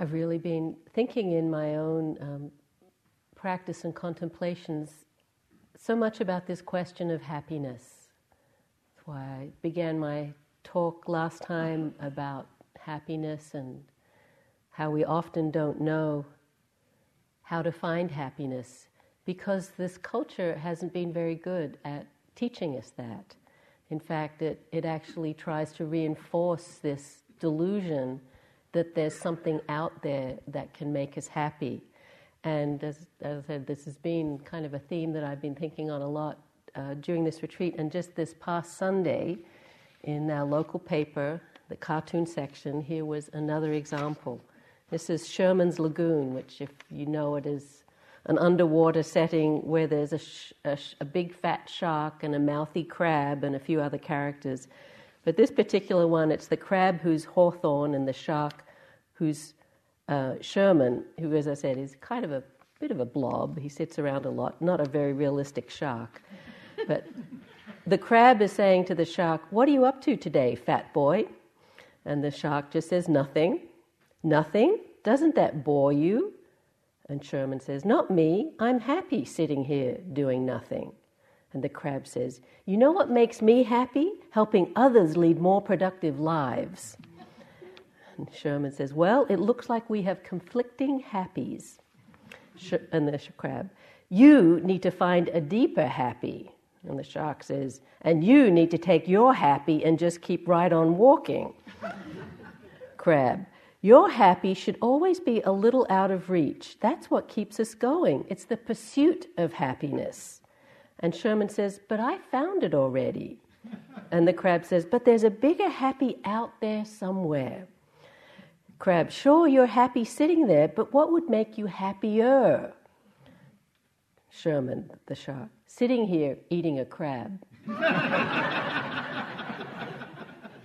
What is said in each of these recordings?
I've really been thinking in my own um, practice and contemplations so much about this question of happiness. That's why I began my talk last time about happiness and how we often don't know how to find happiness because this culture hasn't been very good at teaching us that. In fact, it, it actually tries to reinforce this delusion that there's something out there that can make us happy. And as, as I said, this has been kind of a theme that I've been thinking on a lot uh, during this retreat. And just this past Sunday, in our local paper, the cartoon section, here was another example. This is Sherman's Lagoon, which, if you know it, is an underwater setting where there's a, sh- a, sh- a big fat shark and a mouthy crab and a few other characters. But this particular one, it's the crab who's Hawthorne and the shark who's uh, Sherman, who, as I said, is kind of a bit of a blob. He sits around a lot, not a very realistic shark. But the crab is saying to the shark, What are you up to today, fat boy? And the shark just says, Nothing. Nothing? Doesn't that bore you? And Sherman says, Not me. I'm happy sitting here doing nothing. And the crab says, You know what makes me happy? Helping others lead more productive lives. And Sherman says, Well, it looks like we have conflicting happies. And the crab, You need to find a deeper happy. And the shark says, And you need to take your happy and just keep right on walking. crab, your happy should always be a little out of reach. That's what keeps us going. It's the pursuit of happiness. And Sherman says, But I found it already. And the crab says, But there's a bigger happy out there somewhere. Crab, sure, you're happy sitting there, but what would make you happier? Sherman, the shark, sitting here eating a crab.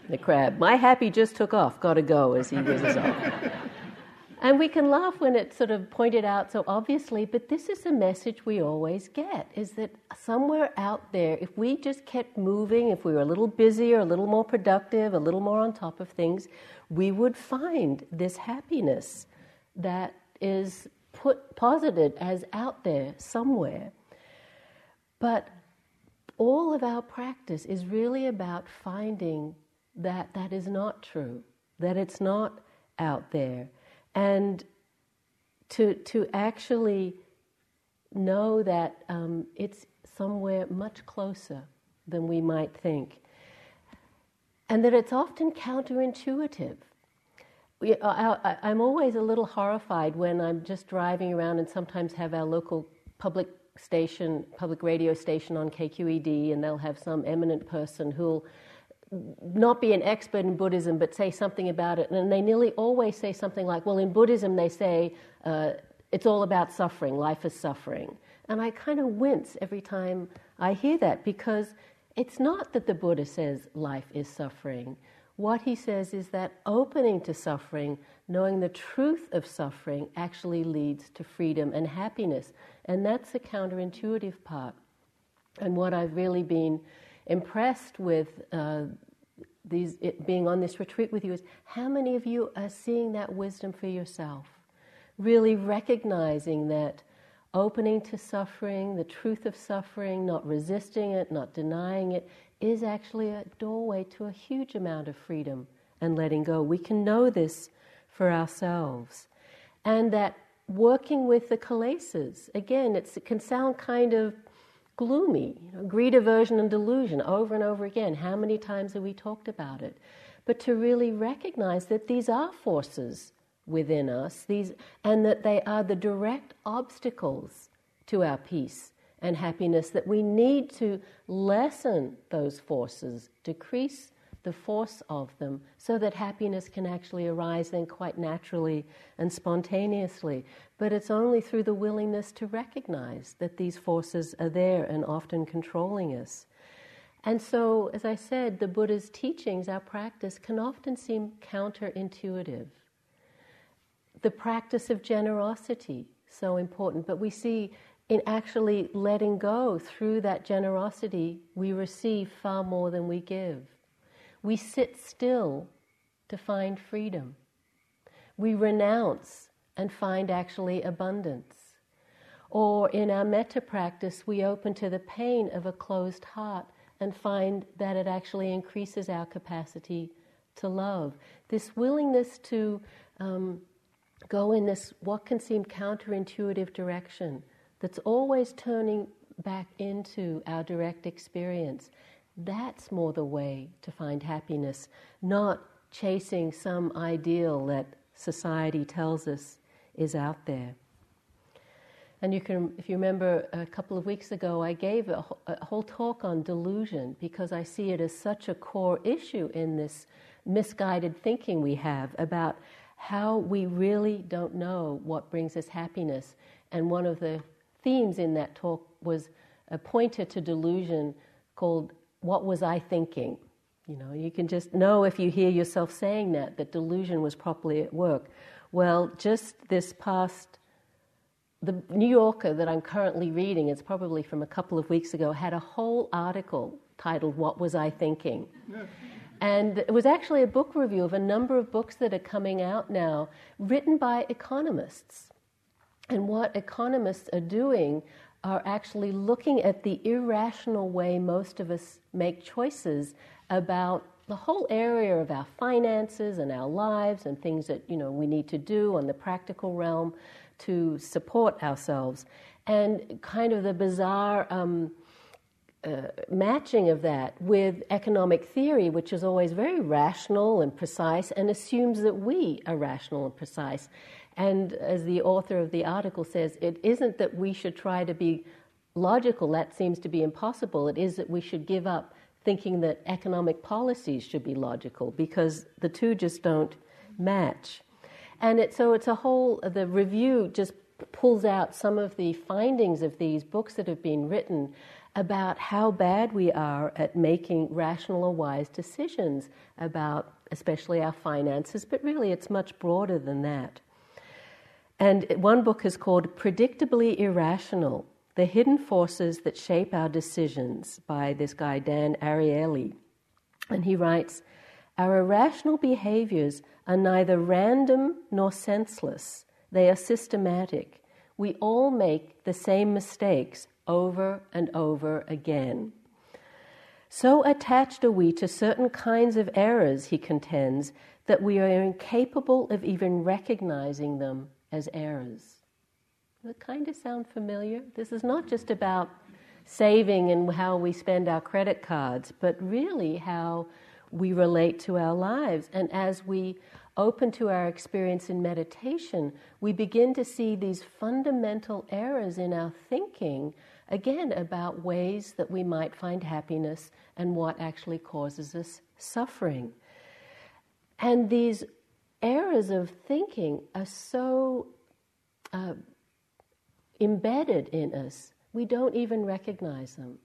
the crab, my happy just took off, gotta go as he whizzes off. And we can laugh when it's sort of pointed out so obviously, but this is a message we always get is that somewhere out there, if we just kept moving, if we were a little busier, a little more productive, a little more on top of things, we would find this happiness that is put posited as out there somewhere. But all of our practice is really about finding that that is not true, that it's not out there and to, to actually know that um, it's somewhere much closer than we might think. And that it's often counterintuitive. I, am always a little horrified when I'm just driving around and sometimes have our local public station, public radio station on KQED, and they'll have some eminent person who'll not be an expert in Buddhism, but say something about it. And they nearly always say something like, well, in Buddhism, they say uh, it's all about suffering, life is suffering. And I kind of wince every time I hear that because it's not that the Buddha says life is suffering. What he says is that opening to suffering, knowing the truth of suffering, actually leads to freedom and happiness. And that's the counterintuitive part. And what I've really been impressed with uh, these, being on this retreat with you is how many of you are seeing that wisdom for yourself? Really recognizing that opening to suffering, the truth of suffering, not resisting it, not denying it, is actually a doorway to a huge amount of freedom and letting go. We can know this for ourselves. And that working with the kilesas, again, it can sound kind of gloomy. You know, greed, aversion, and delusion over and over again. How many times have we talked about it? But to really recognize that these are forces within us, these, and that they are the direct obstacles to our peace and happiness, that we need to lessen those forces, decrease the force of them so that happiness can actually arise then quite naturally and spontaneously. But it's only through the willingness to recognize that these forces are there and often controlling us. And so, as I said, the Buddha's teachings, our practice, can often seem counterintuitive. The practice of generosity, so important, but we see in actually letting go through that generosity, we receive far more than we give. We sit still to find freedom. we renounce and find actually abundance. Or in our metta practice, we open to the pain of a closed heart and find that it actually increases our capacity to love. This willingness to um, go in this, what can seem counterintuitive direction, that's always turning back into our direct experience. That's more the way to find happiness, not chasing some ideal that society tells us is out there. And you can, if you remember a couple of weeks ago, I gave a, a, whole talk on delusion because I see it as such a core issue in this misguided thinking we have about how we really don't know what brings us happiness. And one of the themes in that talk was a pointer to delusion called What Was I Thinking? You know, you can just know if you hear yourself saying that, that delusion was properly at work. Well, just this past, the New Yorker that I'm currently reading, it's probably from a couple of weeks ago, had a whole article titled What Was I Thinking? And it was actually a book review of a number of books that are coming out now, written by economists. And what economists are doing are actually looking at the irrational way most of us make choices about the whole area of our finances and our lives and things that you know we need to do on the practical realm to support ourselves and kind of the bizarre um, uh, matching of that with economic theory, which is always very rational and precise and assumes that we are rational and precise. And as the author of the article says, it isn't that we should try to be logical, that seems to be impossible. It is that we should give up thinking that economic policies should be logical because the two just don't match. And it, so it's a whole, the review just pulls out some of the findings of these books that have been written about how bad we are at making rational or wise decisions about, especially our finances, but really it's much broader than that. And one book is called Predictably Irrational The Hidden Forces That Shape Our Decisions by this guy, Dan Ariely. And he writes Our irrational behaviors are neither random nor senseless, they are systematic. We all make the same mistakes over and over again. So attached are we to certain kinds of errors, he contends, that we are incapable of even recognizing them as errors. Does it kind of sound familiar? This is not just about saving and how we spend our credit cards, but really how we relate to our lives. And as we open to our experience in meditation, we begin to see these fundamental errors in our thinking again about ways that we might find happiness and what actually causes us suffering. And these errors of thinking are so uh, embedded in us, we don't even recognize them.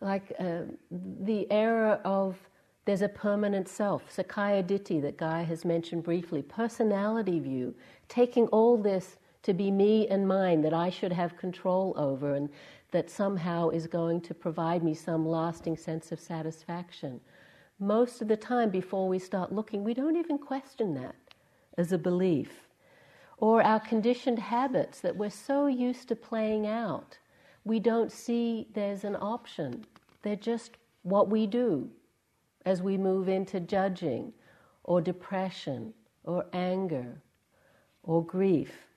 Like uh, the error of there's a permanent self, Sakkaya Ditthi, that Guy has mentioned briefly, personality view, taking all this to be me and mine that I should have control over and that somehow is going to provide me some lasting sense of satisfaction. Most of the time, before we start looking, we don't even question that as a belief. Or our conditioned habits that we're so used to playing out, we don't see there's an option. They're just what we do as we move into judging or depression or anger or grief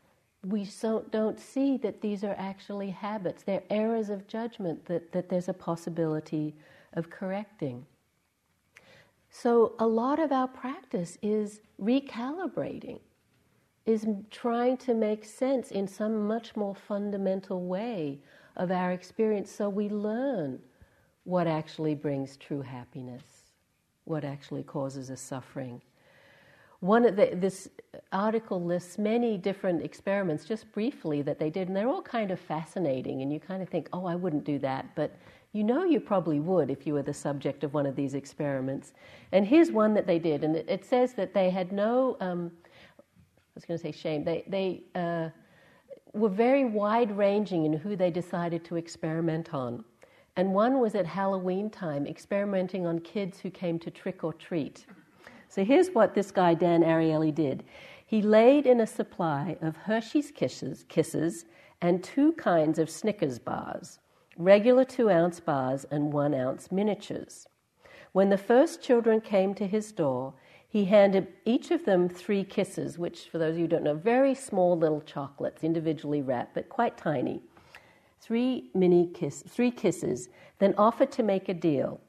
we so, don't see that these are actually habits. They're errors of judgment that, that there's a possibility of correcting. So, a lot of our practice is recalibrating, is trying to make sense in some much more fundamental way of our experience so we learn what actually brings true happiness, what actually causes us suffering. One of the, this article lists many different experiments, just briefly, that they did, and they're all kind of fascinating. And you kind of think, oh, I wouldn't do that, but you know you probably would if you were the subject of one of these experiments. And here's one that they did, and it, says that they had no, um, I was going to say shame, they, they uh, were very wide ranging in who they decided to experiment on. And one was at Halloween time, experimenting on kids who came to trick or treat. So here's what this guy, Dan Ariely, did. He laid in a supply of Hershey's Kisses, kisses and two kinds of Snickers bars, regular two ounce bars and one ounce miniatures. When the first children came to his door, he handed each of them three kisses, which, for those of you who don't know, very small little chocolates, individually wrapped, but quite tiny. Three mini kiss, three kisses, then offered to make a deal.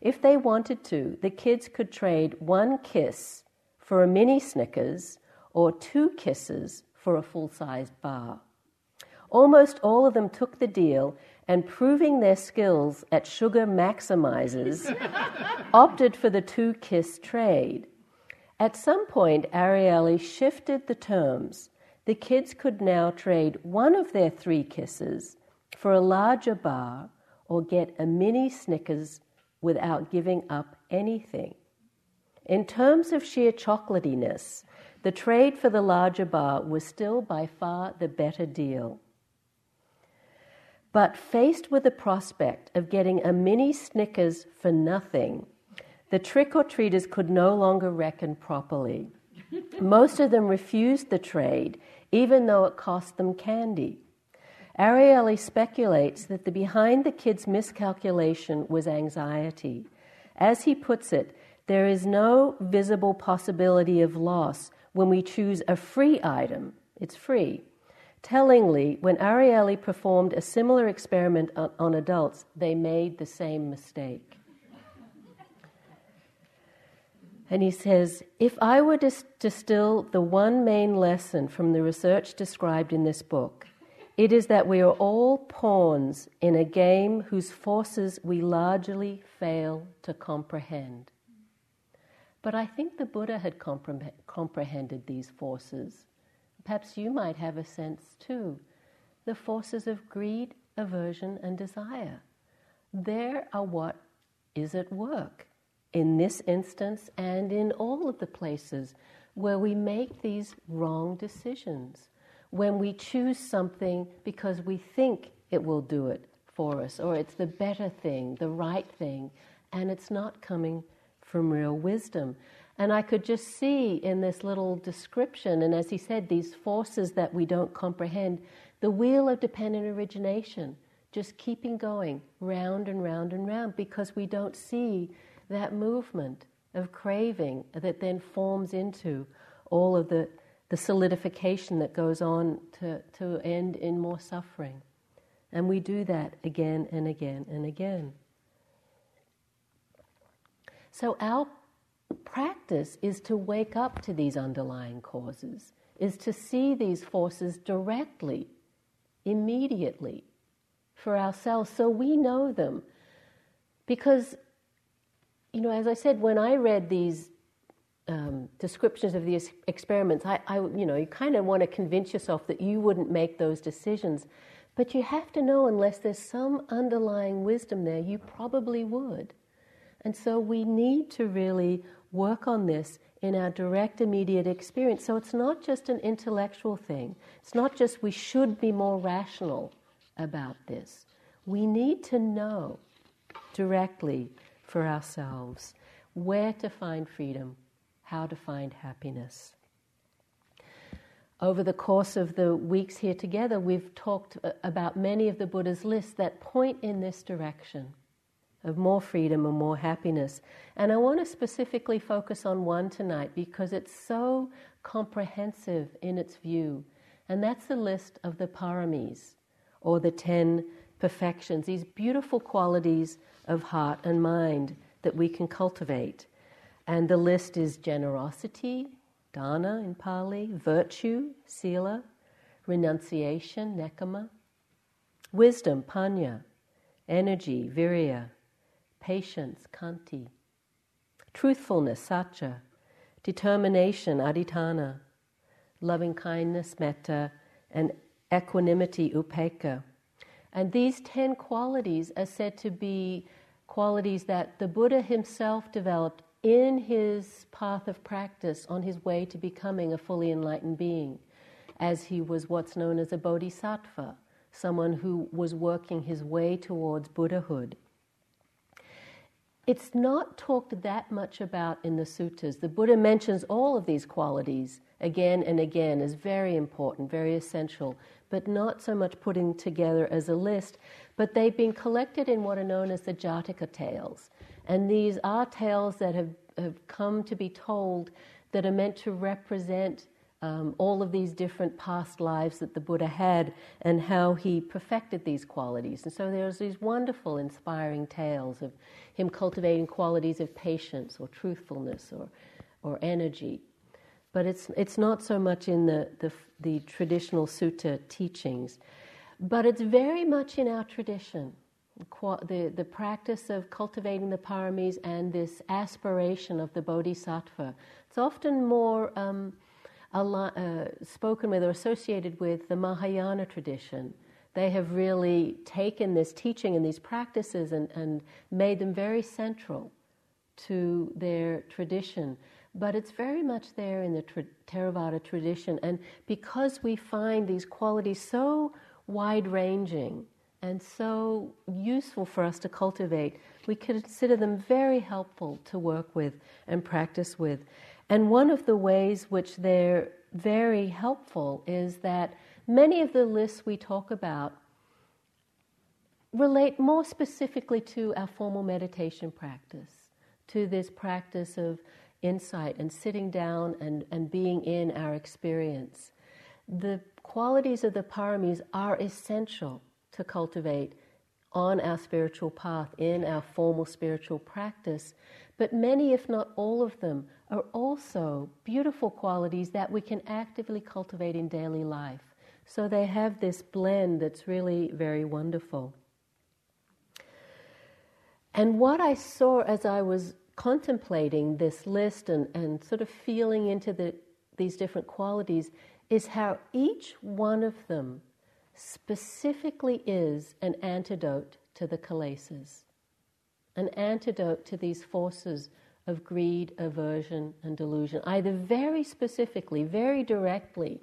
If they wanted to, the kids could trade one kiss for a mini Snickers or two kisses for a full sized bar. Almost all of them took the deal and, proving their skills at sugar maximizers, opted for the two kiss trade. At some point, Ariely shifted the terms. The kids could now trade one of their three kisses for a larger bar or get a mini Snickers without giving up anything. In terms of sheer chocolatiness, the trade for the larger bar was still by far the better deal. But faced with the prospect of getting a mini Snickers for nothing, the trick or treaters could no longer reckon properly. Most of them refused the trade, even though it cost them candy. Ariely speculates that the behind the kids' miscalculation was anxiety. As he puts it, there is no visible possibility of loss when we choose a free item. It's free Tellingly, when Ariely performed a similar experiment on, on adults, they made the same mistake. And he says, if I were to distill the one main lesson from the research described in this book, it is that we are all pawns in a game whose forces we largely fail to comprehend. But I think the Buddha had compre- comprehended these forces. Perhaps you might have a sense too. The forces of greed, aversion, and desire. There are what is at work in this instance and in all of the places where we make these wrong decisions. When we choose something because we think it will do it for us, or it's the better thing, the right thing, and it's not coming from real wisdom. And I could just see in this little description, and as he said, these forces that we don't comprehend, the wheel of dependent origination just keeping going round and round and round because we don't see that movement of craving that then forms into all of the, the solidification that goes on to, to end in more suffering. And we do that again and again and again. So, our practice is to wake up to these underlying causes, is to see these forces directly, immediately, for ourselves so we know them. Because, you know, as I said, when I read these um, descriptions of these experiments, I, I you know, you kind of want to convince yourself that you wouldn't make those decisions. But you have to know, unless there's some underlying wisdom there, you probably would. And so we need to really work on this in our direct, immediate experience. So it's not just an intellectual thing, it's not just we should be more rational about this. We need to know directly for ourselves where to find freedom, how to find happiness. Over the course of the weeks here together, we've talked uh, about many of the Buddha's lists that point in this direction of more freedom and more happiness. And I want to specifically focus on one tonight because it's so comprehensive in its view. And that's the list of the paramis, or the ten perfections, these beautiful qualities of heart and mind that we can cultivate. And the list is generosity, dana in Pali, virtue, sila, renunciation, nekkhamma, wisdom, panya, energy, virya, patience, khanti, truthfulness, satya, determination, adhitthana, loving kindness, metta, and equanimity, upekkha. And these ten qualities are said to be qualities that the Buddha himself developed in his path of practice on his way to becoming a fully enlightened being, as he was what's known as a bodhisattva, someone who was working his way towards Buddhahood. It's not talked that much about in the suttas. The Buddha mentions all of these qualities again and again as very important, very essential, but not so much putting together as a list. But they've been collected in what are known as the Jataka tales. And these are tales that have, have come to be told that are meant to represent um, all of these different past lives that the Buddha had and how he perfected these qualities. And so there's these wonderful, inspiring tales of him cultivating qualities of patience or truthfulness or, or energy. But it's, it's not so much in the, the, the traditional sutta teachings, but it's very much in our tradition. The, the practice of cultivating the paramis and this aspiration of the bodhisattva. It's often more um, uh, spoken with or associated with the Mahayana tradition. They have really taken this teaching and these practices and, and made them very central to their tradition. But it's very much there in the tra- Theravada tradition. And because we find these qualities so wide ranging and so useful for us to cultivate, we consider them very helpful to work with and practice with. And one of the ways which they're very helpful is that many of the lists we talk about relate more specifically to our formal meditation practice, to this practice of insight and sitting down and, and being in our experience. The qualities of the paramis are essential to cultivate on our spiritual path, in our formal spiritual practice. But many, if not all of them, are also beautiful qualities that we can actively cultivate in daily life. So they have this blend that's really very wonderful. And what I saw as I was contemplating this list and, and sort of feeling into the, these different qualities is how each one of them specifically is an antidote to the kilesas, an antidote to these forces of greed, aversion, and delusion, either very specifically, very directly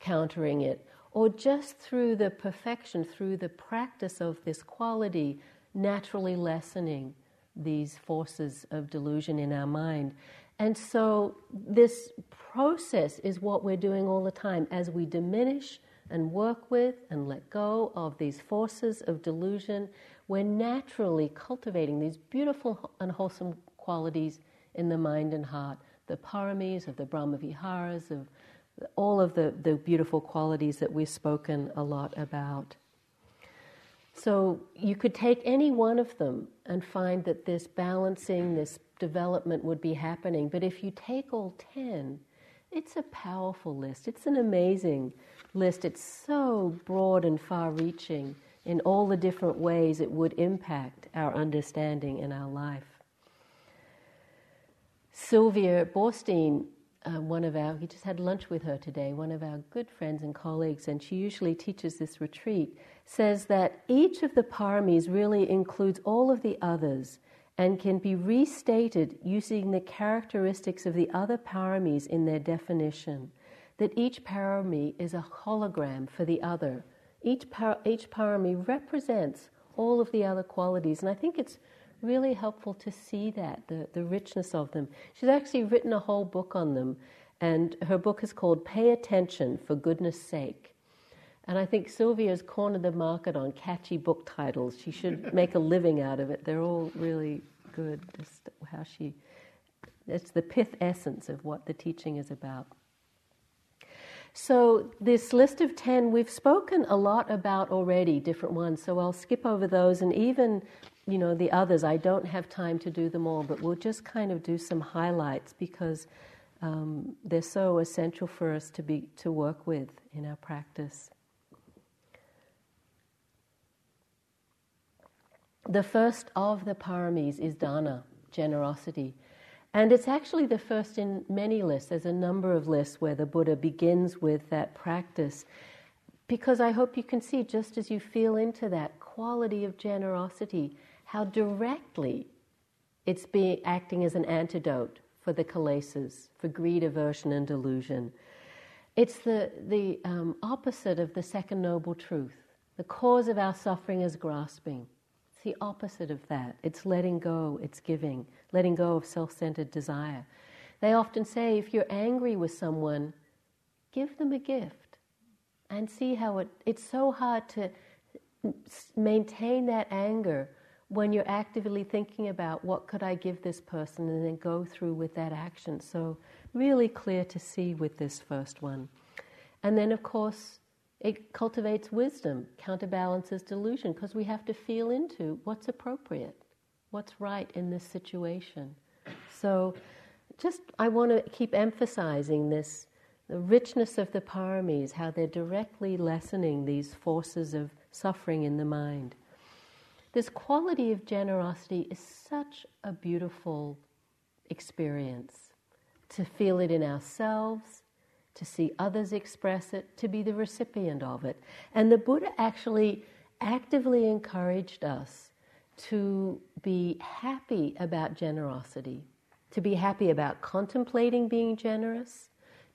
countering it, or just through the perfection, through the practice of this quality, naturally lessening these forces of delusion in our mind. And so, this process is what we're doing all the time as we diminish and work with and let go of these forces of delusion. We're naturally cultivating these beautiful and wholesome qualities in the mind and heart the paramis, of the Brahmaviharas, of all of the, the beautiful qualities that we've spoken a lot about. So you could take any one of them and find that this balancing, this development would be happening. But if you take all 10, it's a powerful list. It's an amazing list. It's so broad and far reaching in all the different ways it would impact our understanding in our life. Sylvia Boorstein, uh, one of our, we just had lunch with her today, one of our good friends and colleagues, and she usually teaches this retreat, says that each of the paramis really includes all of the others and can be restated using the characteristics of the other paramis in their definition. That each parami is a hologram for the other. Each, par- each parami represents all of the other qualities, and I think it's really helpful to see that, the, the richness of them. She's actually written a whole book on them, and her book is called Pay Attention for Goodness Sake. And I think Sylvia's cornered the market on catchy book titles. She should make a living out of it. They're all really good. Just how she, it's the pith essence of what the teaching is about. So, this list of 10, we've spoken a lot about already, different ones, so I'll skip over those. And even you know, the others. I don't have time to do them all, but we'll just kind of do some highlights because um, they're so essential for us to be to work with in our practice. The first of the paramis is dana, generosity. And it's actually the first in many lists. There's a number of lists where the Buddha begins with that practice. Because I hope you can see, just as you feel into that quality of generosity, how directly it's being acting as an antidote for the kilesas, for greed, aversion, and delusion. It's the, the um, opposite of the second noble truth. The cause of our suffering is grasping. It's the opposite of that. It's letting go, it's giving, letting go of self centered desire. They often say if you're angry with someone, give them a gift and see how it, it's so hard to maintain that anger when you're actively thinking about what could I give this person and then go through with that action. So, really clear to see with this first one. And then, of course, it cultivates wisdom, counterbalances delusion, because we have to feel into what's appropriate, what's right in this situation. So, just I want to keep emphasizing this the richness of the paramis, how they're directly lessening these forces of suffering in the mind. This quality of generosity is such a beautiful experience to feel it in ourselves, to see others express it, to be the recipient of it. And the Buddha actually actively encouraged us to be happy about generosity, to be happy about contemplating being generous,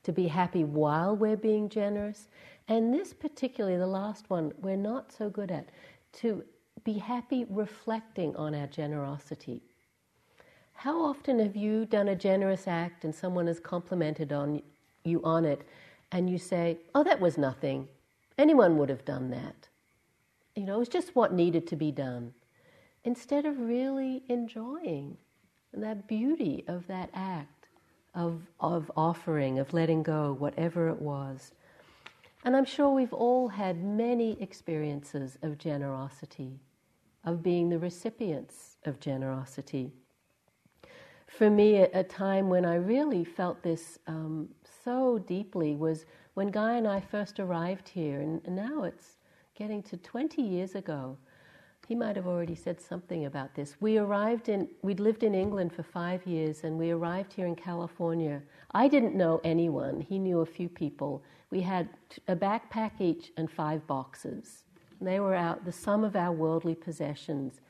to be happy while we're being generous. And this, particularly the last one, we're not so good at, to be happy reflecting on our generosity. How often have you done a generous act and someone has complimented on you on it and you say, "Oh, that was nothing. Anyone would have done that." You know, it was just what needed to be done. Instead of really enjoying that beauty of that act of, of offering, of letting go, whatever it was. And I'm sure we've all had many experiences of generosity, of being the recipients of generosity. For me, a, time when I really felt this um, so deeply was when Guy and I first arrived here, and now it's getting to 20 years ago. He might have already said something about this. We arrived in, we'd lived in England for five years, and we arrived here in California. I didn't know anyone, he knew a few people. We had a backpack each and five boxes. And they were out, the sum of our worldly possessions.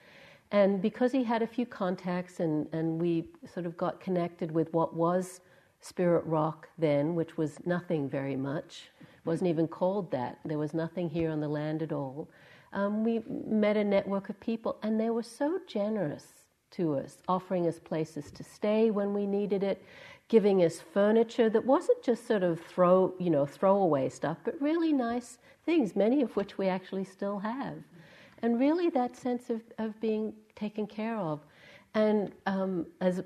And because he had a few contacts and, and we sort of got connected with what was Spirit Rock then, which was nothing very much, wasn't even called that. There was nothing here on the land at all um, we met a network of people, and they were so generous to us, offering us places to stay when we needed it, giving us furniture that wasn't just sort of throw, you know, throwaway stuff, but really nice things, many of which we actually still have. And really that sense of, of being taken care of. And um, as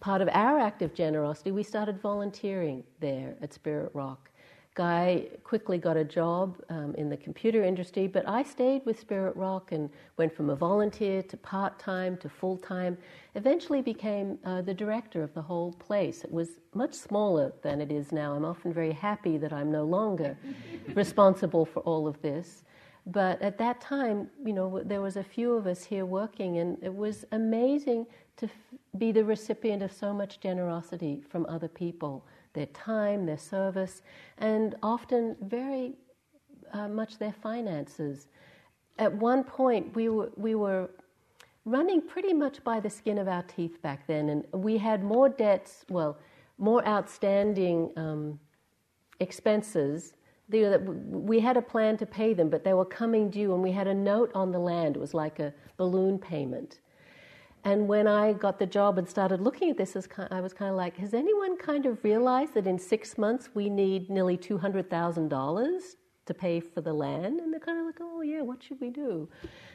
part of our act of generosity, we started volunteering there at Spirit Rock. Guy quickly got a job um, in the computer industry, but I stayed with Spirit Rock and went from a volunteer to part time to full time. Eventually became uh, the director of the whole place. It was much smaller than it is now. I'm often very happy that I'm no longer responsible for all of this. But at that time, you know, there was a few of us here working, and it was amazing to f- be the recipient of so much generosity from other people their time, their service, and often very uh, much their finances. At one point, we were, we were running pretty much by the skin of our teeth back then, and we had more debts, well, more outstanding um, expenses. We had a plan to pay them, but they were coming due, and we had a note on the land. It was like a balloon payment. And when I got the job and started looking at this, I was kind of like, has anyone kind of realized that in six months we need nearly $200,000 to pay for the land? And they're kind of like, oh, yeah, what should we do?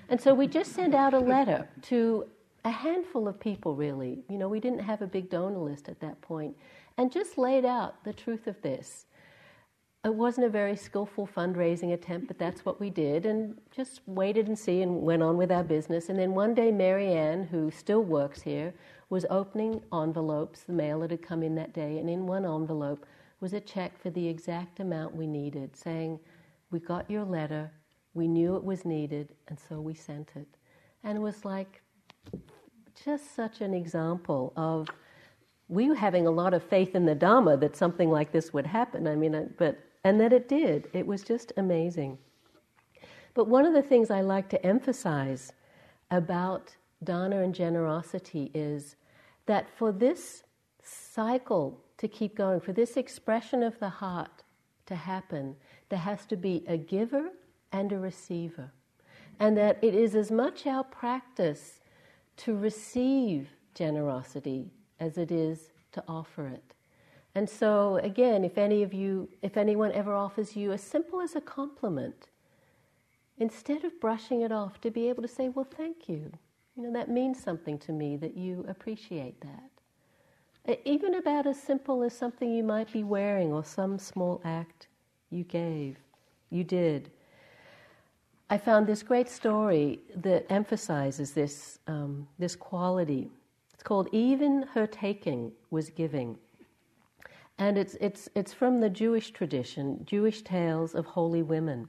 And so we just sent out a letter to a handful of people, really. You know, we didn't have a big donor list at that point, and just laid out the truth of this it wasn't a very skillful fundraising attempt, but that's what we did, and just waited and see and went on with our business. And then one day, Mary Marianne, who still works here, was opening envelopes, the mail that had come in that day, and in one envelope was a check for the exact amount we needed, saying, We got your letter, we knew it was needed, and so we sent it. And it was like just such an example of we were having a lot of faith in the Dharma that something like this would happen. I mean, but and that it did. It was just amazing. But one of the things I like to emphasize about dana and generosity is that for this cycle to keep going, for this expression of the heart to happen, there has to be a giver and a receiver. and that it is as much our practice to receive generosity as it is to offer it. And so, again, if any of you, if anyone ever offers you as simple as a compliment, instead of brushing it off, to be able to say, Well, thank you. You know, that means something to me that you appreciate that. Even about as simple as something you might be wearing or some small act you gave, you did. I found this great story that emphasizes this, um, this quality. It's called Even Her Taking Was Giving. And it's, it's, it's from the Jewish tradition, Jewish tales of holy women.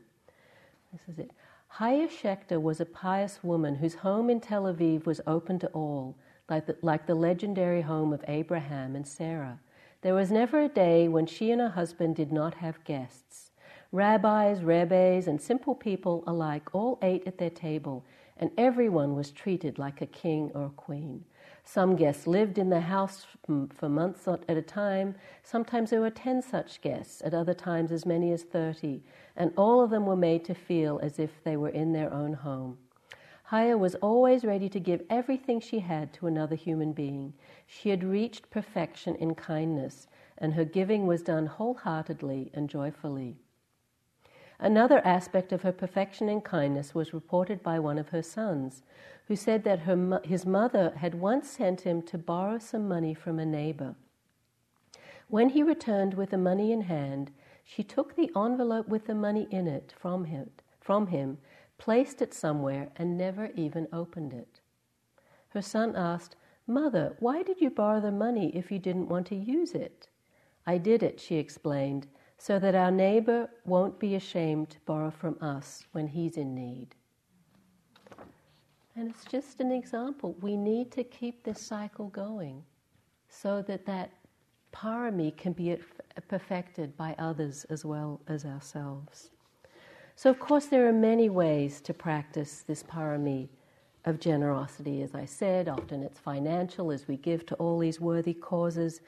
This is it. Shechter was a pious woman whose home in Tel Aviv was open to all, like the, like the legendary home of Abraham and Sarah. There was never a day when she and her husband did not have guests. Rabbis, rebbes, and simple people alike all ate at their table, and everyone was treated like a king or a queen. Some guests lived in the house for months at a time. Sometimes there were 10 such guests, at other times as many as 30, and all of them were made to feel as if they were in their own home. Chaya was always ready to give everything she had to another human being. She had reached perfection in kindness, and her giving was done wholeheartedly and joyfully. Another aspect of her perfection in kindness was reported by one of her sons who said that her, his mother had once sent him to borrow some money from a neighbor. When he returned with the money in hand, she took the envelope with the money in it from him, from him, placed it somewhere, and never even opened it. Her son asked, Mother, why did you borrow the money if you didn't want to use it? I did it, she explained, so that our neighbor won't be ashamed to borrow from us when he's in need. And it's just an example. We need to keep this cycle going so that that parami can be perfected by others as well as ourselves. So, of course, there are many ways to practice this parami of generosity. As I said, often it's financial as we give to all these worthy causes.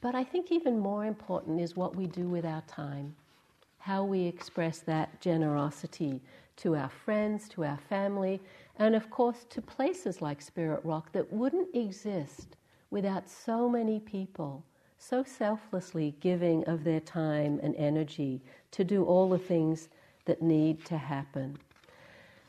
But I think even more important is what we do with our time, how we express that generosity to our friends, to our family, and of course to places like Spirit Rock that wouldn't exist without so many people so selflessly giving of their time and energy to do all the things that need to happen.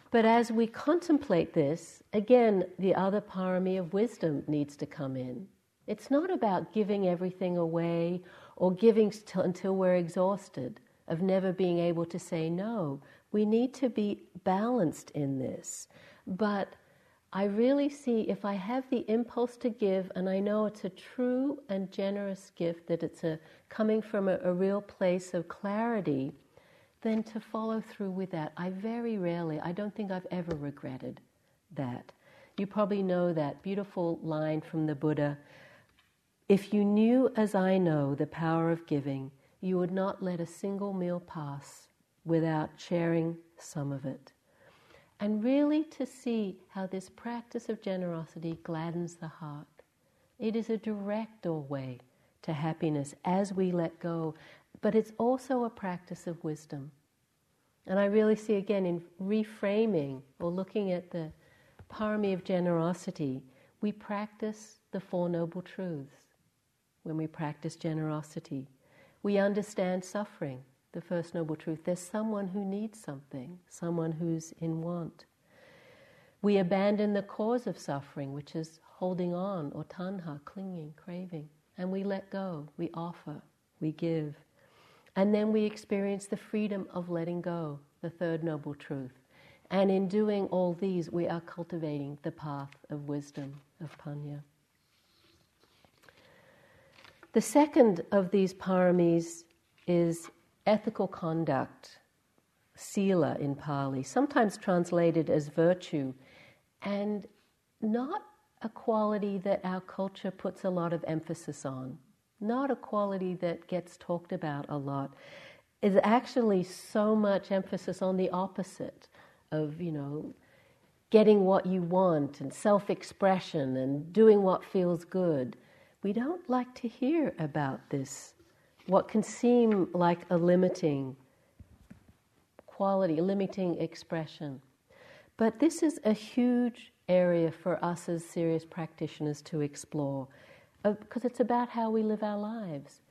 But as we contemplate this, again, the other parami of wisdom needs to come in. It's not about giving everything away or giving until we're exhausted, of never being able to say no. We need to be balanced in this. But I really see if I have the impulse to give, and I know it's a true and generous gift, that it's a coming from a, a real place of clarity, then to follow through with that. I very rarely, I don't think I've ever regretted that. You probably know that beautiful line from the Buddha if you knew as I know the power of giving, you would not let a single meal pass without sharing some of it. And really to see how this practice of generosity gladdens the heart. It is a direct doorway to happiness as we let go, but it's also a practice of wisdom. And I really see again in reframing or looking at the parami of generosity, we practice the Four Noble Truths when we practice generosity. We understand suffering, the First Noble Truth. There's someone who needs something, someone who's in want. We abandon the cause of suffering, which is holding on or tanha, clinging, craving, and we let go, we offer, we give. And then we experience the freedom of letting go, the third noble truth. And in doing all these, we are cultivating the path of wisdom, of panya. The second of these paramis is ethical conduct, sila in Pali, sometimes translated as virtue, and not a quality that our culture puts a lot of emphasis on, not a quality that gets talked about a lot. Is actually so much emphasis on the opposite of, you know, getting what you want and self expression and doing what feels good we don't like to hear about this, what can seem like a limiting quality, a limiting expression. But this is a huge area for us as serious practitioners to explore uh, because it's about how we live our lives.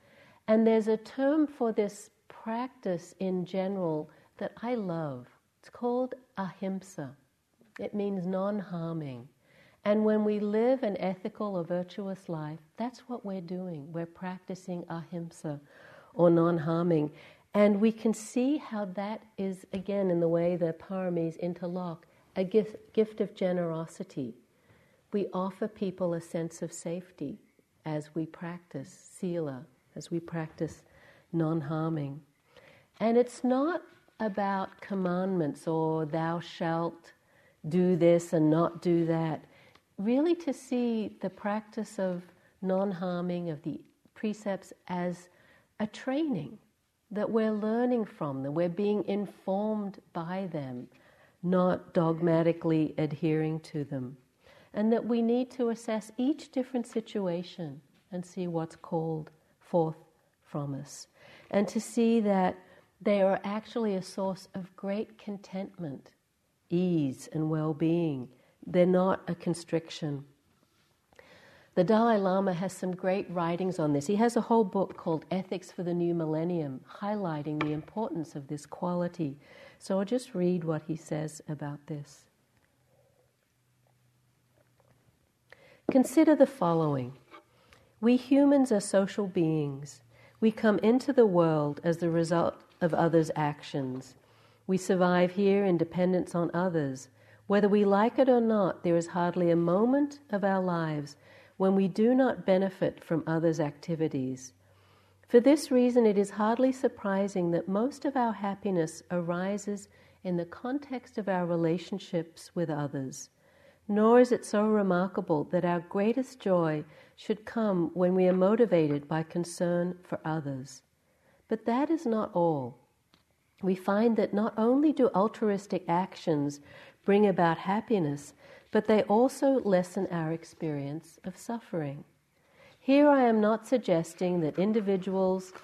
And there's a term for this practice in general that I love. It's called ahimsa. It means non harming. And when we live an ethical or virtuous life, that's what we're doing. We're practicing ahimsa or non harming. And we can see how that is, again, in the way the paramis interlock, a gift, gift of generosity. We offer people a sense of safety as we practice sila, as we practice non harming. And it's not about commandments or thou shalt do this and not do that. Really, to see the practice of non harming, of the precepts, as a training that we're learning from them, we're being informed by them, not dogmatically adhering to them. And that we need to assess each different situation and see what's called forth from us. And to see that they are actually a source of great contentment, ease, and well being. They're not a constriction. The Dalai Lama has some great writings on this. He has a whole book called Ethics for the New Millennium, highlighting the importance of this quality. So I'll just read what he says about this. Consider the following We humans are social beings. We come into the world as the result of others' actions. We survive here in dependence on others. Whether we like it or not, there is hardly a moment of our lives when we do not benefit from others' activities. For this reason, it is hardly surprising that most of our happiness arises in the context of our relationships with others. Nor is it so remarkable that our greatest joy should come when we are motivated by concern for others. But that is not all. We find that not only do altruistic actions bring about happiness, but they also lessen our experience of suffering. Here I am not suggesting that individuals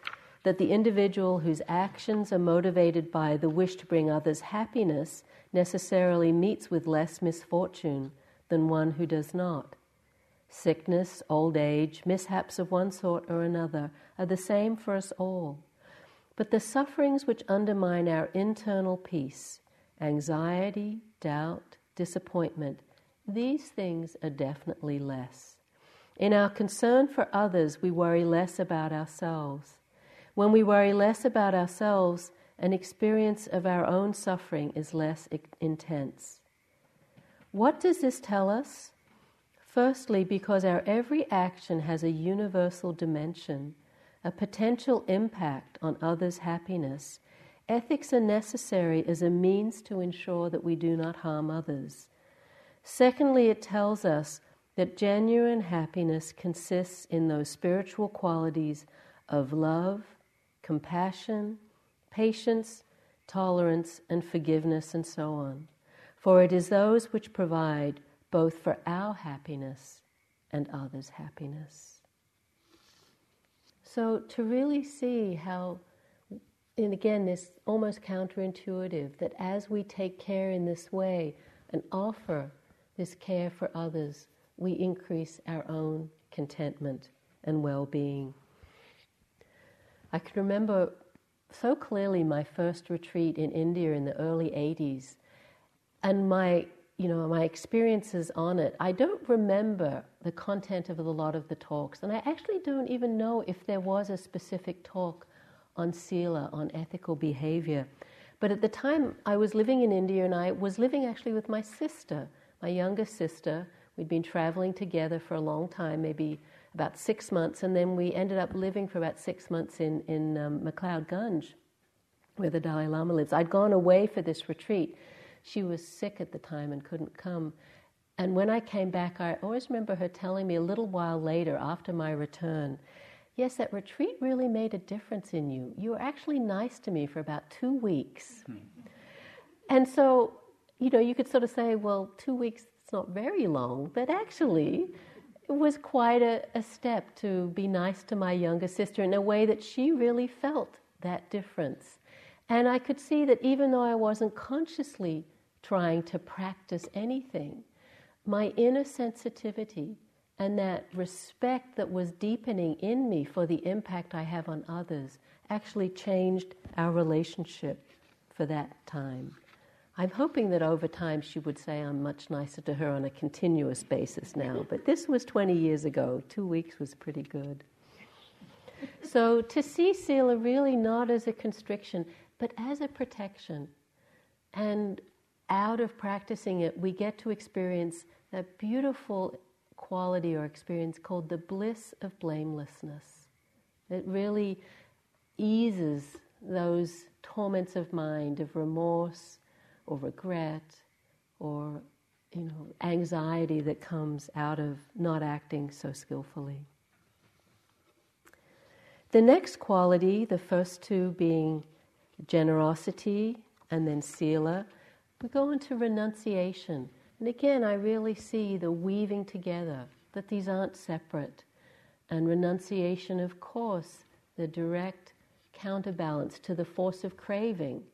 that the individual whose actions are motivated by the wish to bring others happiness necessarily meets with less misfortune than one who does not. Sickness, old age, mishaps of one sort or another are the same for us all. But the sufferings which undermine our internal peace, anxiety, doubt, disappointment, these things are definitely less. In our concern for others, we worry less about ourselves. When we worry less about ourselves, an experience of our own suffering is less intense. What does this tell us? Firstly, because our every action has a universal dimension, a potential impact on others' happiness, ethics are necessary as a means to ensure that we do not harm others. Secondly, it tells us that genuine happiness consists in those spiritual qualities of love, compassion, patience, tolerance, and forgiveness, and so on. For it is those which provide both for our happiness and others' happiness. So, to really see how, and again, this almost counterintuitive, that as we take care in this way and offer this care for others, we increase our own contentment and well being. I can remember so clearly my first retreat in India in the early 80s and my you know my experiences on it i don't remember the content of a lot of the talks and i actually don't even know if there was a specific talk on sila on ethical behavior but at the time i was living in india and i was living actually with my sister my younger sister. We'd been traveling together for a long time, maybe about six months, and then we ended up living for about six months in, in um, McLeod Ganj, where the Dalai Lama lives. I'd gone away for this retreat. She was sick at the time and couldn't come. And when I came back, I always remember her telling me a little while later, after my return, yes, that retreat really made a difference in you. You were actually nice to me for about two weeks. Mm-hmm. And so you know, you could sort of say, well, two weeks, it's not very long, but actually, it was quite a, a step to be nice to my younger sister in a way that she really felt that difference. And I could see that even though I wasn't consciously trying to practice anything. My inner sensitivity and that respect that was deepening in me for the impact I have on others actually changed our relationship for that time. I'm hoping that over time she would say I'm much nicer to her on a continuous basis now, but this was 20 years ago. Two weeks was pretty good. So to see Sila really not as a constriction, but as a protection. And out of practicing it, we get to experience that beautiful quality or experience called the bliss of blamelessness. It really eases those torments of mind, of remorse or regret or you know, anxiety that comes out of not acting so skillfully. The next quality, the first two being generosity and then sila, we go into renunciation. And again, I really see the weaving together, that these aren't separate. And renunciation, of course, the direct counterbalance to the force of craving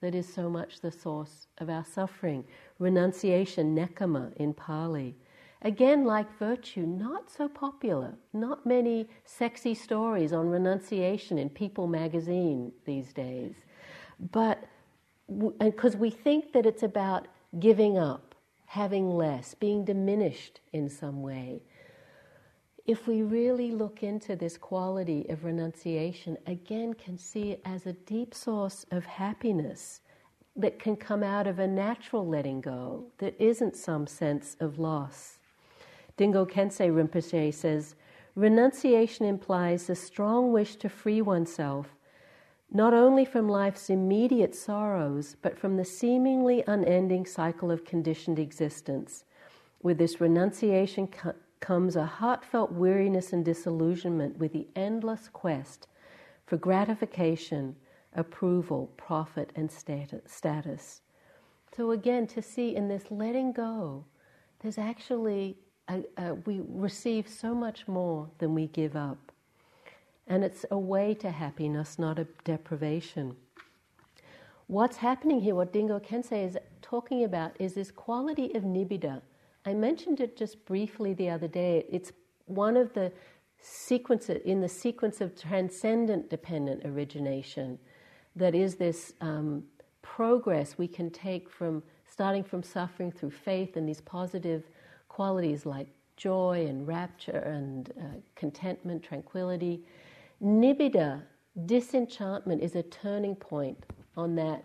that is so much the source of our suffering. Renunciation, nekkhamma in Pali. Again, like virtue, not so popular. Not many sexy stories on renunciation in People magazine these days. But because we think that it's about giving up, having less, being diminished in some way. If we really look into this quality of renunciation, again, can see it as a deep source of happiness that can come out of a natural letting go that isn't some sense of loss. Dilgo Khyentse Rinpoche says renunciation implies a strong wish to free oneself not only from life's immediate sorrows, but from the seemingly unending cycle of conditioned existence. With this renunciation co- comes a heartfelt weariness and disillusionment with the endless quest for gratification, approval, profit, and status. So, again, to see in this letting go, there's actually uh, we receive so much more than we give up. And it's a way to happiness, not a deprivation. What's happening here, what Dilgo Khyentse is talking about, is this quality of nibbida. I mentioned it just briefly the other day. It's one of the sequences in the sequence of transcendent dependent origination that is this um, progress we can take from starting from suffering through faith and these positive qualities like joy and rapture and uh, contentment, tranquility. Nibbida, disenchantment, is a turning point on that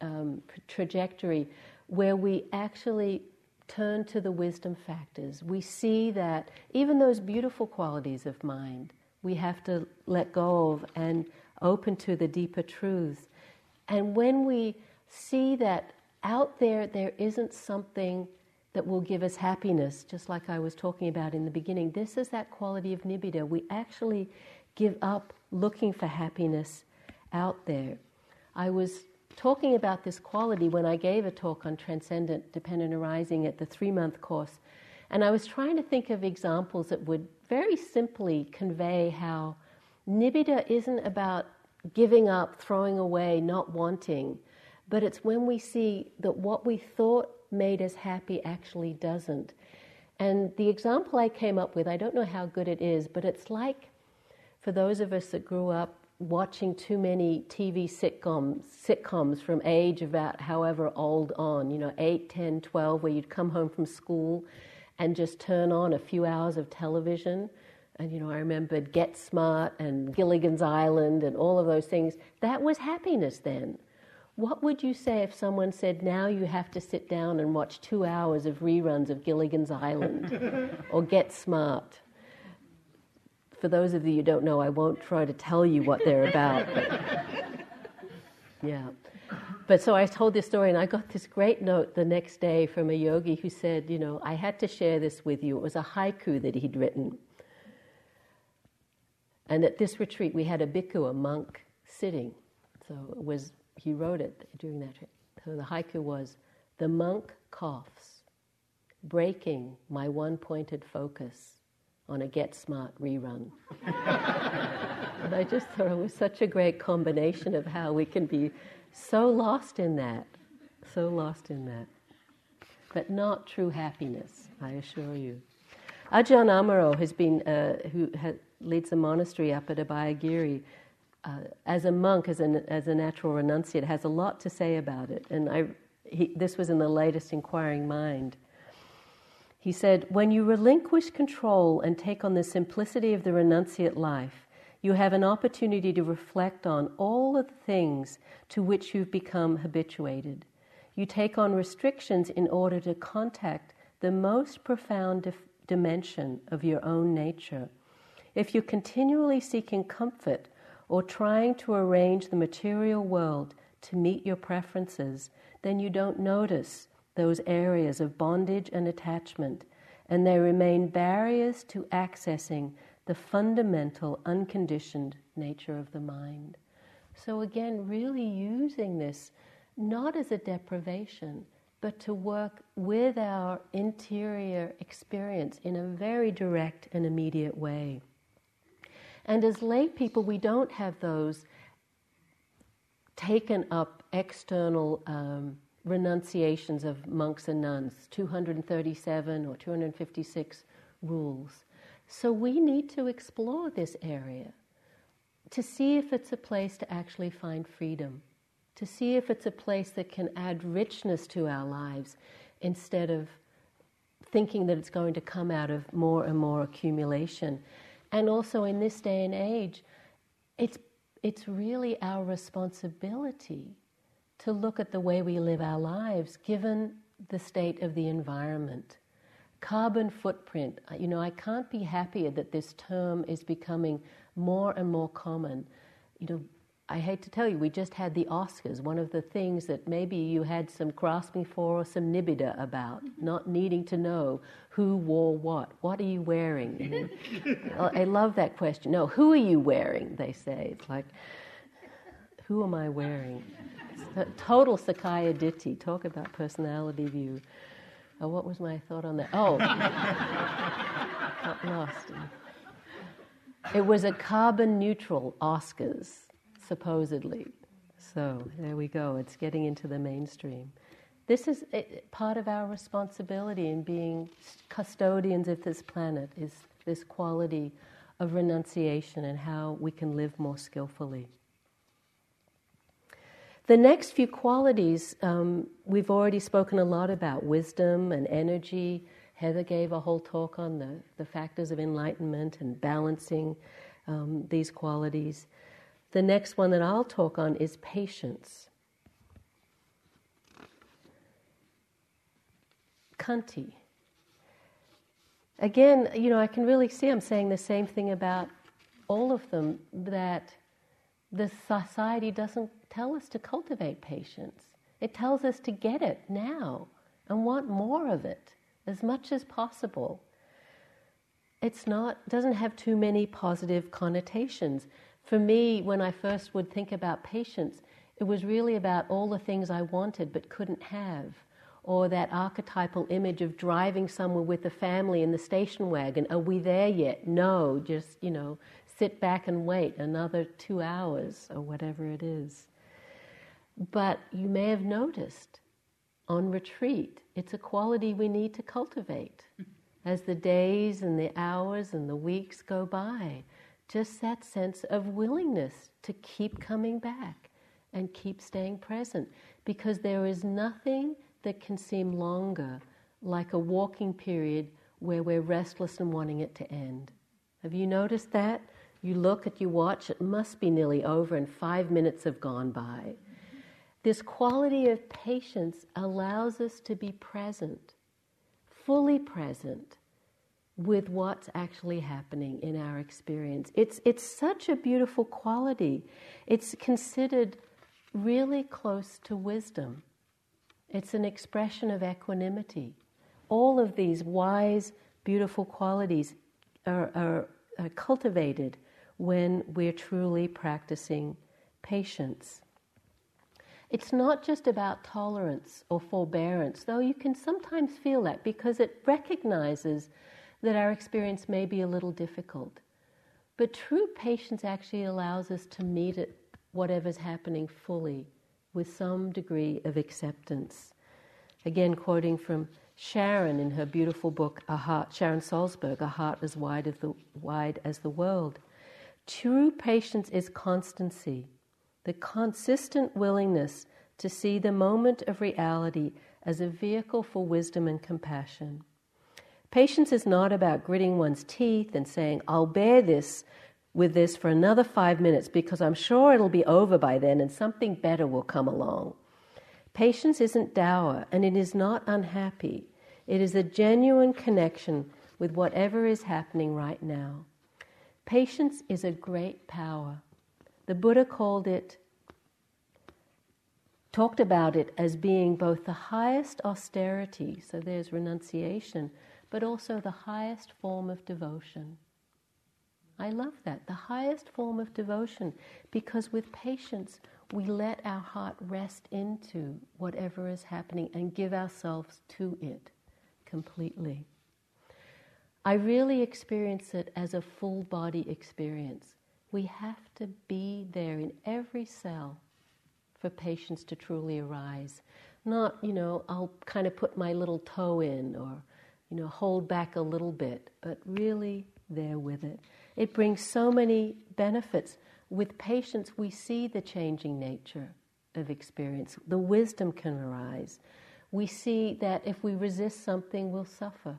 um, trajectory where we actually turn to the wisdom factors. We see that even those beautiful qualities of mind, we have to let go of and open to the deeper truths. And when we see that out there, there isn't something that will give us happiness, just like I was talking about in the beginning. This is that quality of nibbida. We actually give up looking for happiness out there. I was talking about this quality when I gave a talk on transcendent dependent arising at the three month course. And I was trying to think of examples that would very simply convey how nibbida isn't about giving up, throwing away, not wanting, but it's when we see that what we thought made us happy actually doesn't. And the example I came up with, I don't know how good it is, but it's like for those of us that grew up watching too many TV sitcoms, sitcoms from age about however old on, you know, 8, 10, 12, where you'd come home from school and just turn on a few hours of television. And, you know, I remembered Get Smart and Gilligan's Island and all of those things. That was happiness then. What would you say if someone said, now you have to sit down and watch two hours of reruns of Gilligan's Island or Get Smart? For those of you who don't know, I won't try to tell you what they're about. But yeah. But so I told this story, and I got this great note the next day from a yogi who said, You know, I had to share this with you. It was a haiku that he'd written. And at this retreat, we had a bhikkhu, a monk, sitting. So was he wrote it during that trip. So the haiku was The monk coughs, breaking my one pointed focus on a Get Smart rerun. and I just thought it was such a great combination of how we can be so lost in that, so lost in that. but not true happiness, I assure you. Ajahn Amaro has been, uh, who ha- leads a monastery up at Abhayagiri, uh, as a monk, as a, as a natural renunciate, has a lot to say about it. And I, he, this was in the latest Inquiring Mind. He said, When you relinquish control and take on the simplicity of the renunciate life, you have an opportunity to reflect on all of the things to which you've become habituated. You take on restrictions in order to contact the most profound dif- dimension of your own nature. If you're continually seeking comfort or trying to arrange the material world to meet your preferences, then you don't notice those areas of bondage and attachment, and they remain barriers to accessing the fundamental, unconditioned nature of the mind. So, again, really using this not as a deprivation, but to work with our interior experience in a very direct and immediate way. And as lay people, we don't have those taken up external um, renunciations of monks and nuns, 237 or 256 rules. So we need to explore this area to see if it's a place to actually find freedom, to see if it's a place that can add richness to our lives instead of thinking that it's going to come out of more and more accumulation. And also in this day and age, it's, it's really our responsibility to look at the way we live our lives given the state of the environment. Carbon footprint. Uh, you know, I can't be happier that this term is becoming more and more common. You know, I hate to tell you, we just had the Oscars. One of the things that maybe you had some grasping for or some nibbida about, not needing to know who wore what. What are you wearing? I love that question. No, who are you wearing? They say. It's like, who am I wearing? Total Sakkaya Ditthi. Talk about personality view. Oh, what was my thought on that? Oh, got lost. It was a carbon neutral Oscars supposedly. So there we go, it's getting into the mainstream. This is part of our responsibility in being custodians of this planet, is this quality of renunciation and how we can live more skillfully. The next few qualities um, we've already spoken a lot about wisdom and energy. Heather gave a whole talk on the, the factors of enlightenment and balancing um, these qualities. The next one that I'll talk on is patience. Khanti. Again, you know, I can really see I'm saying the same thing about all of them that the society doesn't tell us to cultivate patience. It tells us to get it now and want more of it as much as possible. It's not doesn't have too many positive connotations. For me, when I first would think about patience, it was really about all the things I wanted but couldn't have. Or that archetypal image of driving somewhere with the family in the station wagon. Are we there yet? No, just, you know, sit back and wait another two hours or whatever it is. But you may have noticed on retreat, it's a quality we need to cultivate as the days and the hours and the weeks go by just that sense of willingness to keep coming back and keep staying present because there is nothing that can seem longer like a walking period where we're restless and wanting it to end. Have you noticed that? You look at your watch, it must be nearly over, and five minutes have gone by. This quality of patience allows us to be present, fully present, with what's actually happening in our experience. It's, it's such a beautiful quality. It's considered really close to wisdom. It's an expression of equanimity. All of these wise, beautiful qualities are, are, are cultivated when we're truly practicing patience. It's not just about tolerance or forbearance, though you can sometimes feel that because it recognizes that our experience may be a little difficult. But true patience actually allows us to meet it, whatever's happening fully, with some degree of acceptance. Again, quoting from Sharon in her beautiful book, A Heart, Sharon Salzberg, A Heart as Wide as the, wide as the World. True patience is constancy, the consistent willingness to see the moment of reality as a vehicle for wisdom and compassion. Patience is not about gritting one's teeth and saying, I'll bear this with this for another five minutes because I'm sure it'll be over by then and something better will come along. Patience isn't dour and it is not unhappy. It is a genuine connection with whatever is happening right now. Patience is a great power. The Buddha called it, talked about it as being both the highest austerity, so there's renunciation, but also the highest form of devotion. I love that, the highest form of devotion, because with patience we let our heart rest into whatever is happening and give ourselves to it completely. I really experience it as a full body experience. We have to be there in every cell for patience to truly arise. Not, you know, I'll kind of put my little toe in or you know, hold back a little bit, but really there with it. It brings so many benefits. With patience, we see the changing nature of experience. The wisdom can arise. We see that if we resist something, we'll suffer.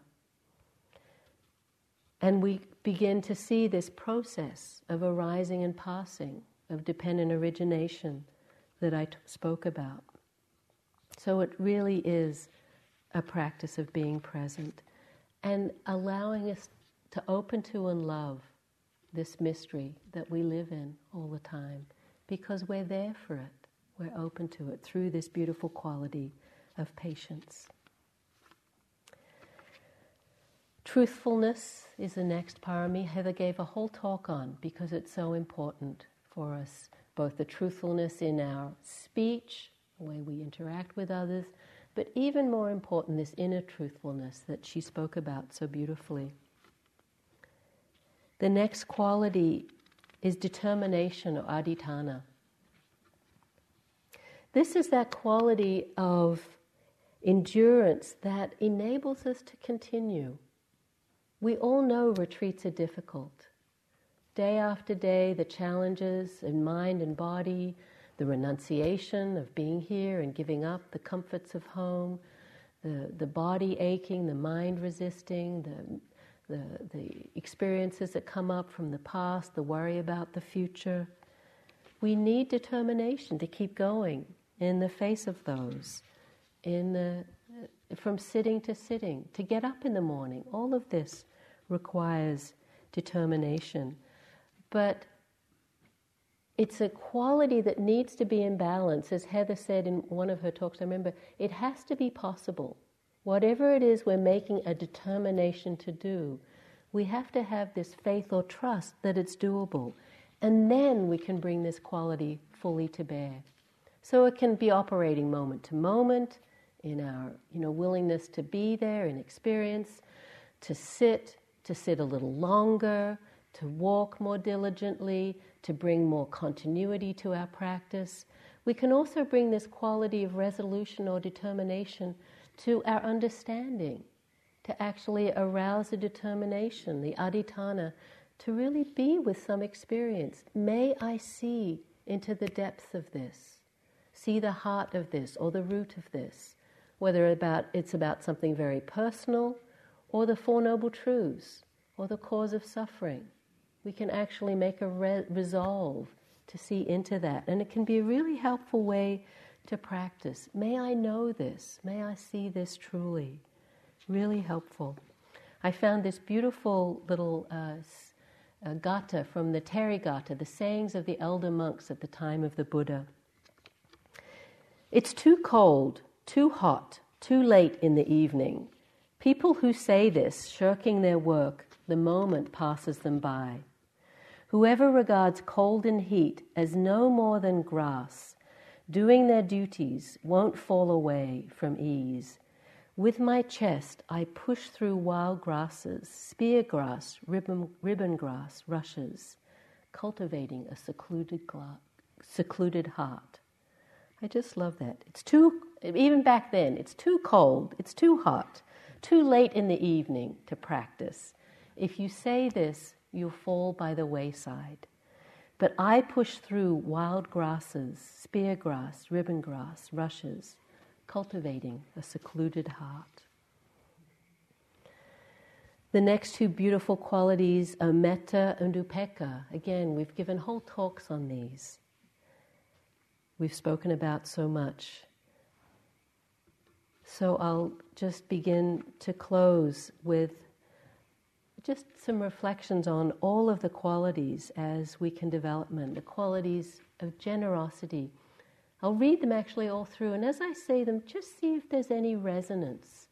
And we begin to see this process of arising and passing, of dependent origination that I t- spoke about. So it really is a practice of being present and allowing us to open to and love this mystery that we live in all the time because we're there for it. We're open to it through this beautiful quality of patience. Truthfulness is the next parami Heather gave a whole talk on because it's so important for us, both the truthfulness in our speech, the way we interact with others, but even more important, this inner truthfulness that she spoke about so beautifully. The next quality is determination or adhitthana. This is that quality of endurance that enables us to continue. We all know retreats are difficult. Day after day, the challenges in mind and body, the renunciation of being here and giving up the comforts of home, the, the body aching, the mind resisting, the, the, the experiences that come up from the past, the worry about the future. We need determination to keep going in the face of those, in the, from sitting to sitting, to get up in the morning. All of this requires determination. But it's a quality that needs to be in balance. As Heather said in one of her talks, I remember, it has to be possible. Whatever it is we're making a determination to do, we have to have this faith or trust that it's doable. And then we can bring this quality fully to bear. So it can be operating moment to moment in our you know, willingness to be there in experience, to sit, to sit a little longer, to walk more diligently, to bring more continuity to our practice. We can also bring this quality of resolution or determination to our understanding, to actually arouse a determination, the adhitthana, to really be with some experience. May I see into the depth of this, see the heart of this or the root of this, whether about, it's about something very personal or the Four Noble Truths or the cause of suffering we can actually make a re- resolve to see into that. And it can be a really helpful way to practice. May I know this? May I see this truly? Really helpful. I found this beautiful little uh, uh, gatha from the Therigatha, the sayings of the elder monks at the time of the Buddha. It's too cold, too hot, too late in the evening. People who say this, shirking their work, the moment passes them by. Whoever regards cold and heat as no more than grass, doing their duties, won't fall away from ease. With my chest, I push through wild grasses, spear grass, ribbon, ribbon grass, rushes, cultivating a secluded, gla- secluded heart. I just love that. It's too, even back then, it's too cold, it's too hot, too late in the evening to practice. If you say this, you'll fall by the wayside. But I push through wild grasses, spear grass, ribbon grass, rushes, cultivating a secluded heart. The next two beautiful qualities are metta and upekkha. Again, we've given whole talks on these. We've spoken about so much. So I'll just begin to close with just some reflections on all of the qualities as we can develop them, the qualities of generosity. I'll read them actually all through, and as I say them, just see if there's any resonance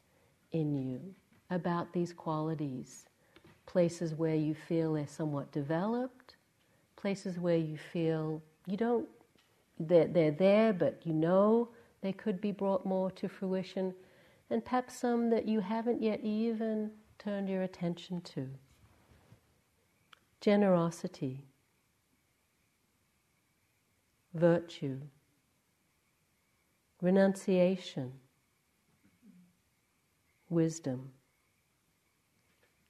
in you about these qualities. Places where you feel they're somewhat developed, places where you feel you don't, they're, they're there, but you know they could be brought more to fruition, and perhaps some that you haven't yet even turned your attention to. Generosity, virtue, renunciation, wisdom,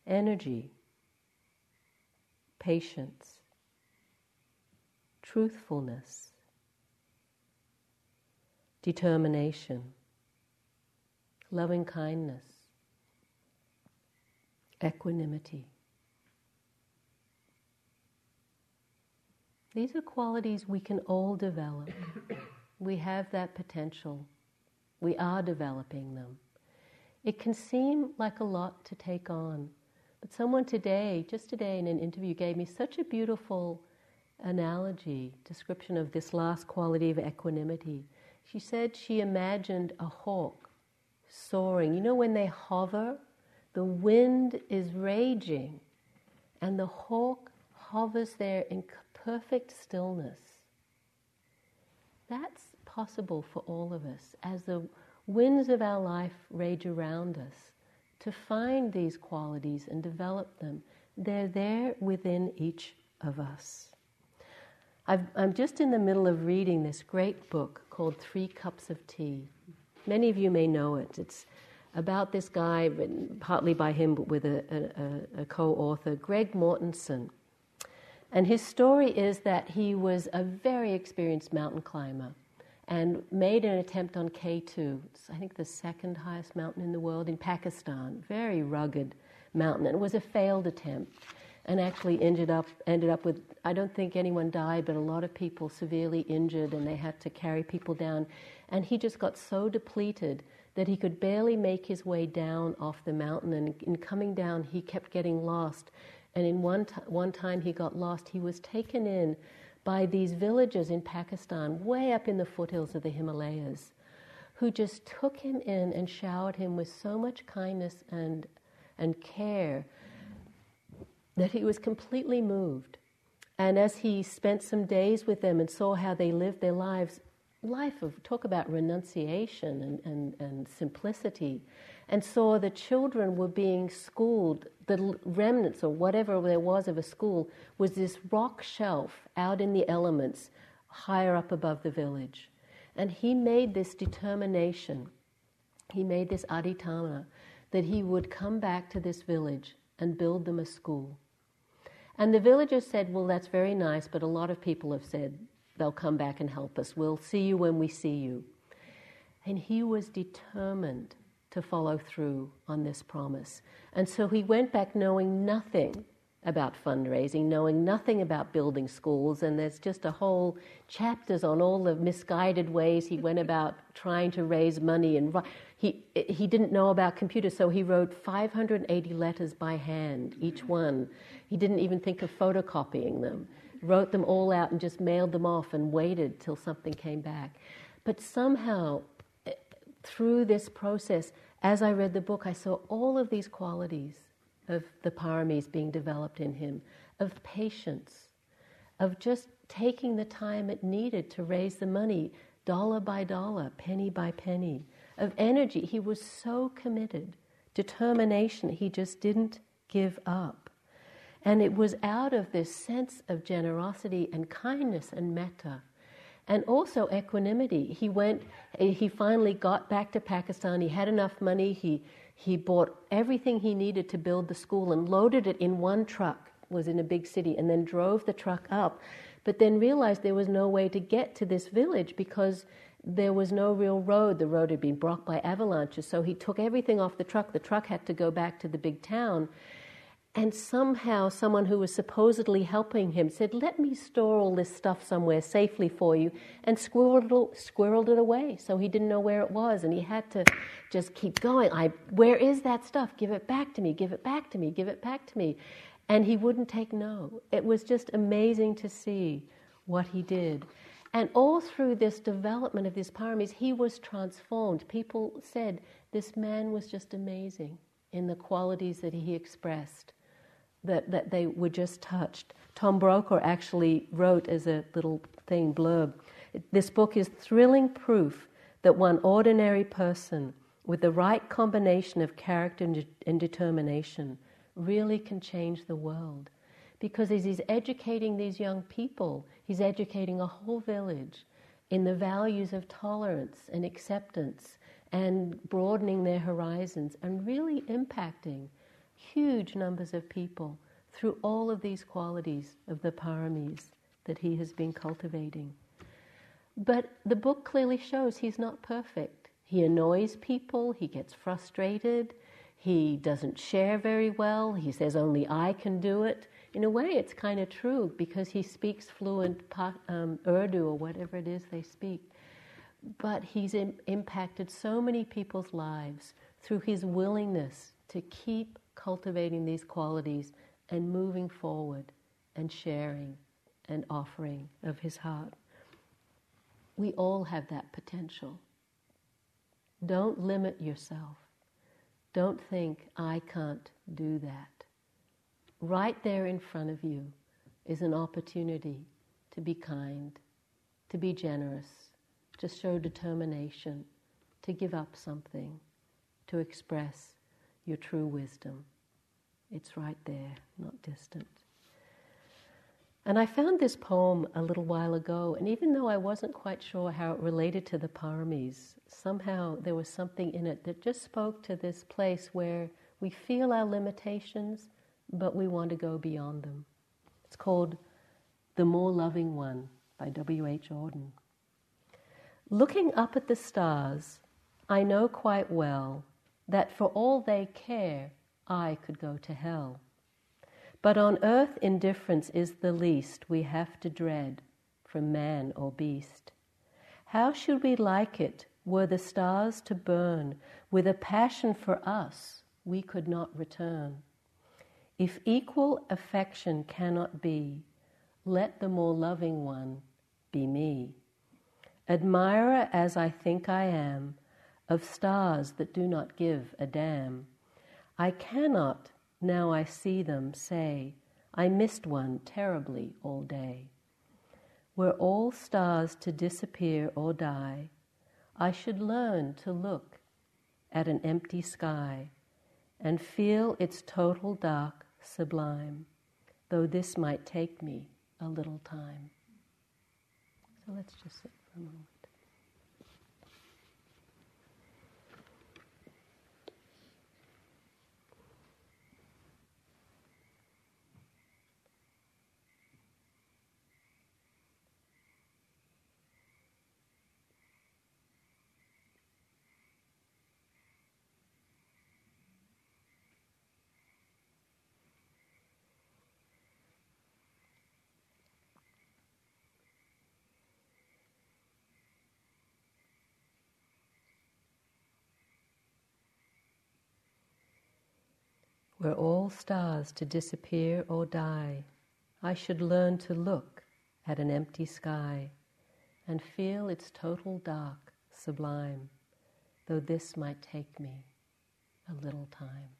energy, patience, truthfulness, determination, loving kindness, equanimity. These are qualities we can all develop. we have that potential. We are developing them. It can seem like a lot to take on, but someone today, just today in an interview, gave me such a beautiful analogy, description of this last quality of equanimity. She said she imagined a hawk soaring. You know, when they hover, the wind is raging, and the hawk hovers there in perfect stillness. That's possible for all of us as the winds of our life rage around us to find these qualities and develop them. They're there within each of us. i am just in the middle of reading this great book called Three Cups of Tea. Many of you may know it. It's about this guy, written partly by him, but with a, a, a co author, Greg Mortenson. And his story is that he was a very experienced mountain climber and made an attempt on K2. It's, I think, the second highest mountain in the world in Pakistan. Very rugged mountain. And it was a failed attempt and actually ended up, ended up with, I don't think anyone died, but a lot of people severely injured and they had to carry people down. And he just got so depleted that he could barely make his way down off the mountain. And in coming down, he kept getting lost. And in one, t- one time he got lost, he was taken in by these villagers in Pakistan, way up in the foothills of the Himalayas, who just took him in and showered him with so much kindness and, and care that he was completely moved. And as he spent some days with them and saw how they lived their lives, life of talk about renunciation and, and, and simplicity, and saw the children were being schooled, the remnants or whatever there was of a school was this rock shelf out in the elements higher up above the village. And he made this determination, he made this adhitthana, that he would come back to this village and build them a school. And the villagers said, Well, that's very nice, but a lot of people have said, they'll come back and help us. We'll see you when we see you. And he was determined to follow through on this promise. And so he went back knowing nothing about fundraising, knowing nothing about building schools, and there's just a whole chapters on all the misguided ways he went about trying to raise money. And he he didn't know about computers, so he wrote 580 letters by hand, each one. He didn't even think of photocopying them wrote them all out and just mailed them off and waited till something came back. But somehow, eh, through this process, as I read the book, I saw all of these qualities of the paramis being developed in him of patience, of just taking the time it needed to raise the money, dollar by dollar, penny by penny, of energy. He was so committed, determination, he just didn't give up. And it was out of this sense of generosity and kindness and metta and also equanimity. He went, he finally got back to Pakistan. He had enough money. He, he bought everything he needed to build the school and loaded it in one truck, was in a big city, and then drove the truck up. But then realized there was no way to get to this village because there was no real road. The road had been blocked by avalanches. So he took everything off the truck. The truck had to go back to the big town. And somehow, someone who was supposedly helping him said, Let me store all this stuff somewhere safely for you, and squirreled, it away. So he didn't know where it was, and he had to just keep going. I, where is that stuff? Give it back to me, give it back to me, give it back to me. And he wouldn't take no. It was just amazing to see what he did. And all through this development of these paramis, he was transformed. People said this man was just amazing in the qualities that he expressed that, that they were just touched. Tom Brokaw actually wrote as a little thing, blurb this book is thrilling proof that one ordinary person with the right combination of character and, and determination really can change the world. Because as he's educating these young people, he's educating a whole village in the values of tolerance and acceptance and broadening their horizons and really impacting huge numbers of people through all of these qualities of the paramis that he has been cultivating. But the book clearly shows he's not perfect. He annoys people, he gets frustrated, he doesn't share very well, he says only I can do it. In a way, it's kind of true because he speaks fluent um, Urdu or whatever it is they speak. But he's Im- impacted so many people's lives through his willingness to keep cultivating these qualities and moving forward and sharing and offering of his heart. We all have that potential. Don't limit yourself. Don't think, I can't do that. Right there in front of you is an opportunity to be kind, to be generous, to show determination, to give up something, to express your true wisdom. It's right there, not distant. And I found this poem a little while ago, and even though I wasn't quite sure how it related to the paramis, somehow there was something in it that just spoke to this place where we feel our limitations, but we want to go beyond them. It's called The More Loving One by W.H. Auden. Looking up at the stars, I know quite well that for all they care, I could go to hell. But on earth, indifference is the least we have to dread from man or beast. How should we like it were the stars to burn with a passion for us we could not return? If equal affection cannot be, let the more loving one be me. Admirer as I think I am of stars that do not give a damn I cannot, now I see them, say, I missed one terribly all day. Were all stars to disappear or die, I should learn to look at an empty sky and feel its total dark sublime, though this might take me a little time. So let's just sit for a moment. Were all stars to disappear or die, I should learn to look at an empty sky and feel its total dark sublime, though this might take me a little time.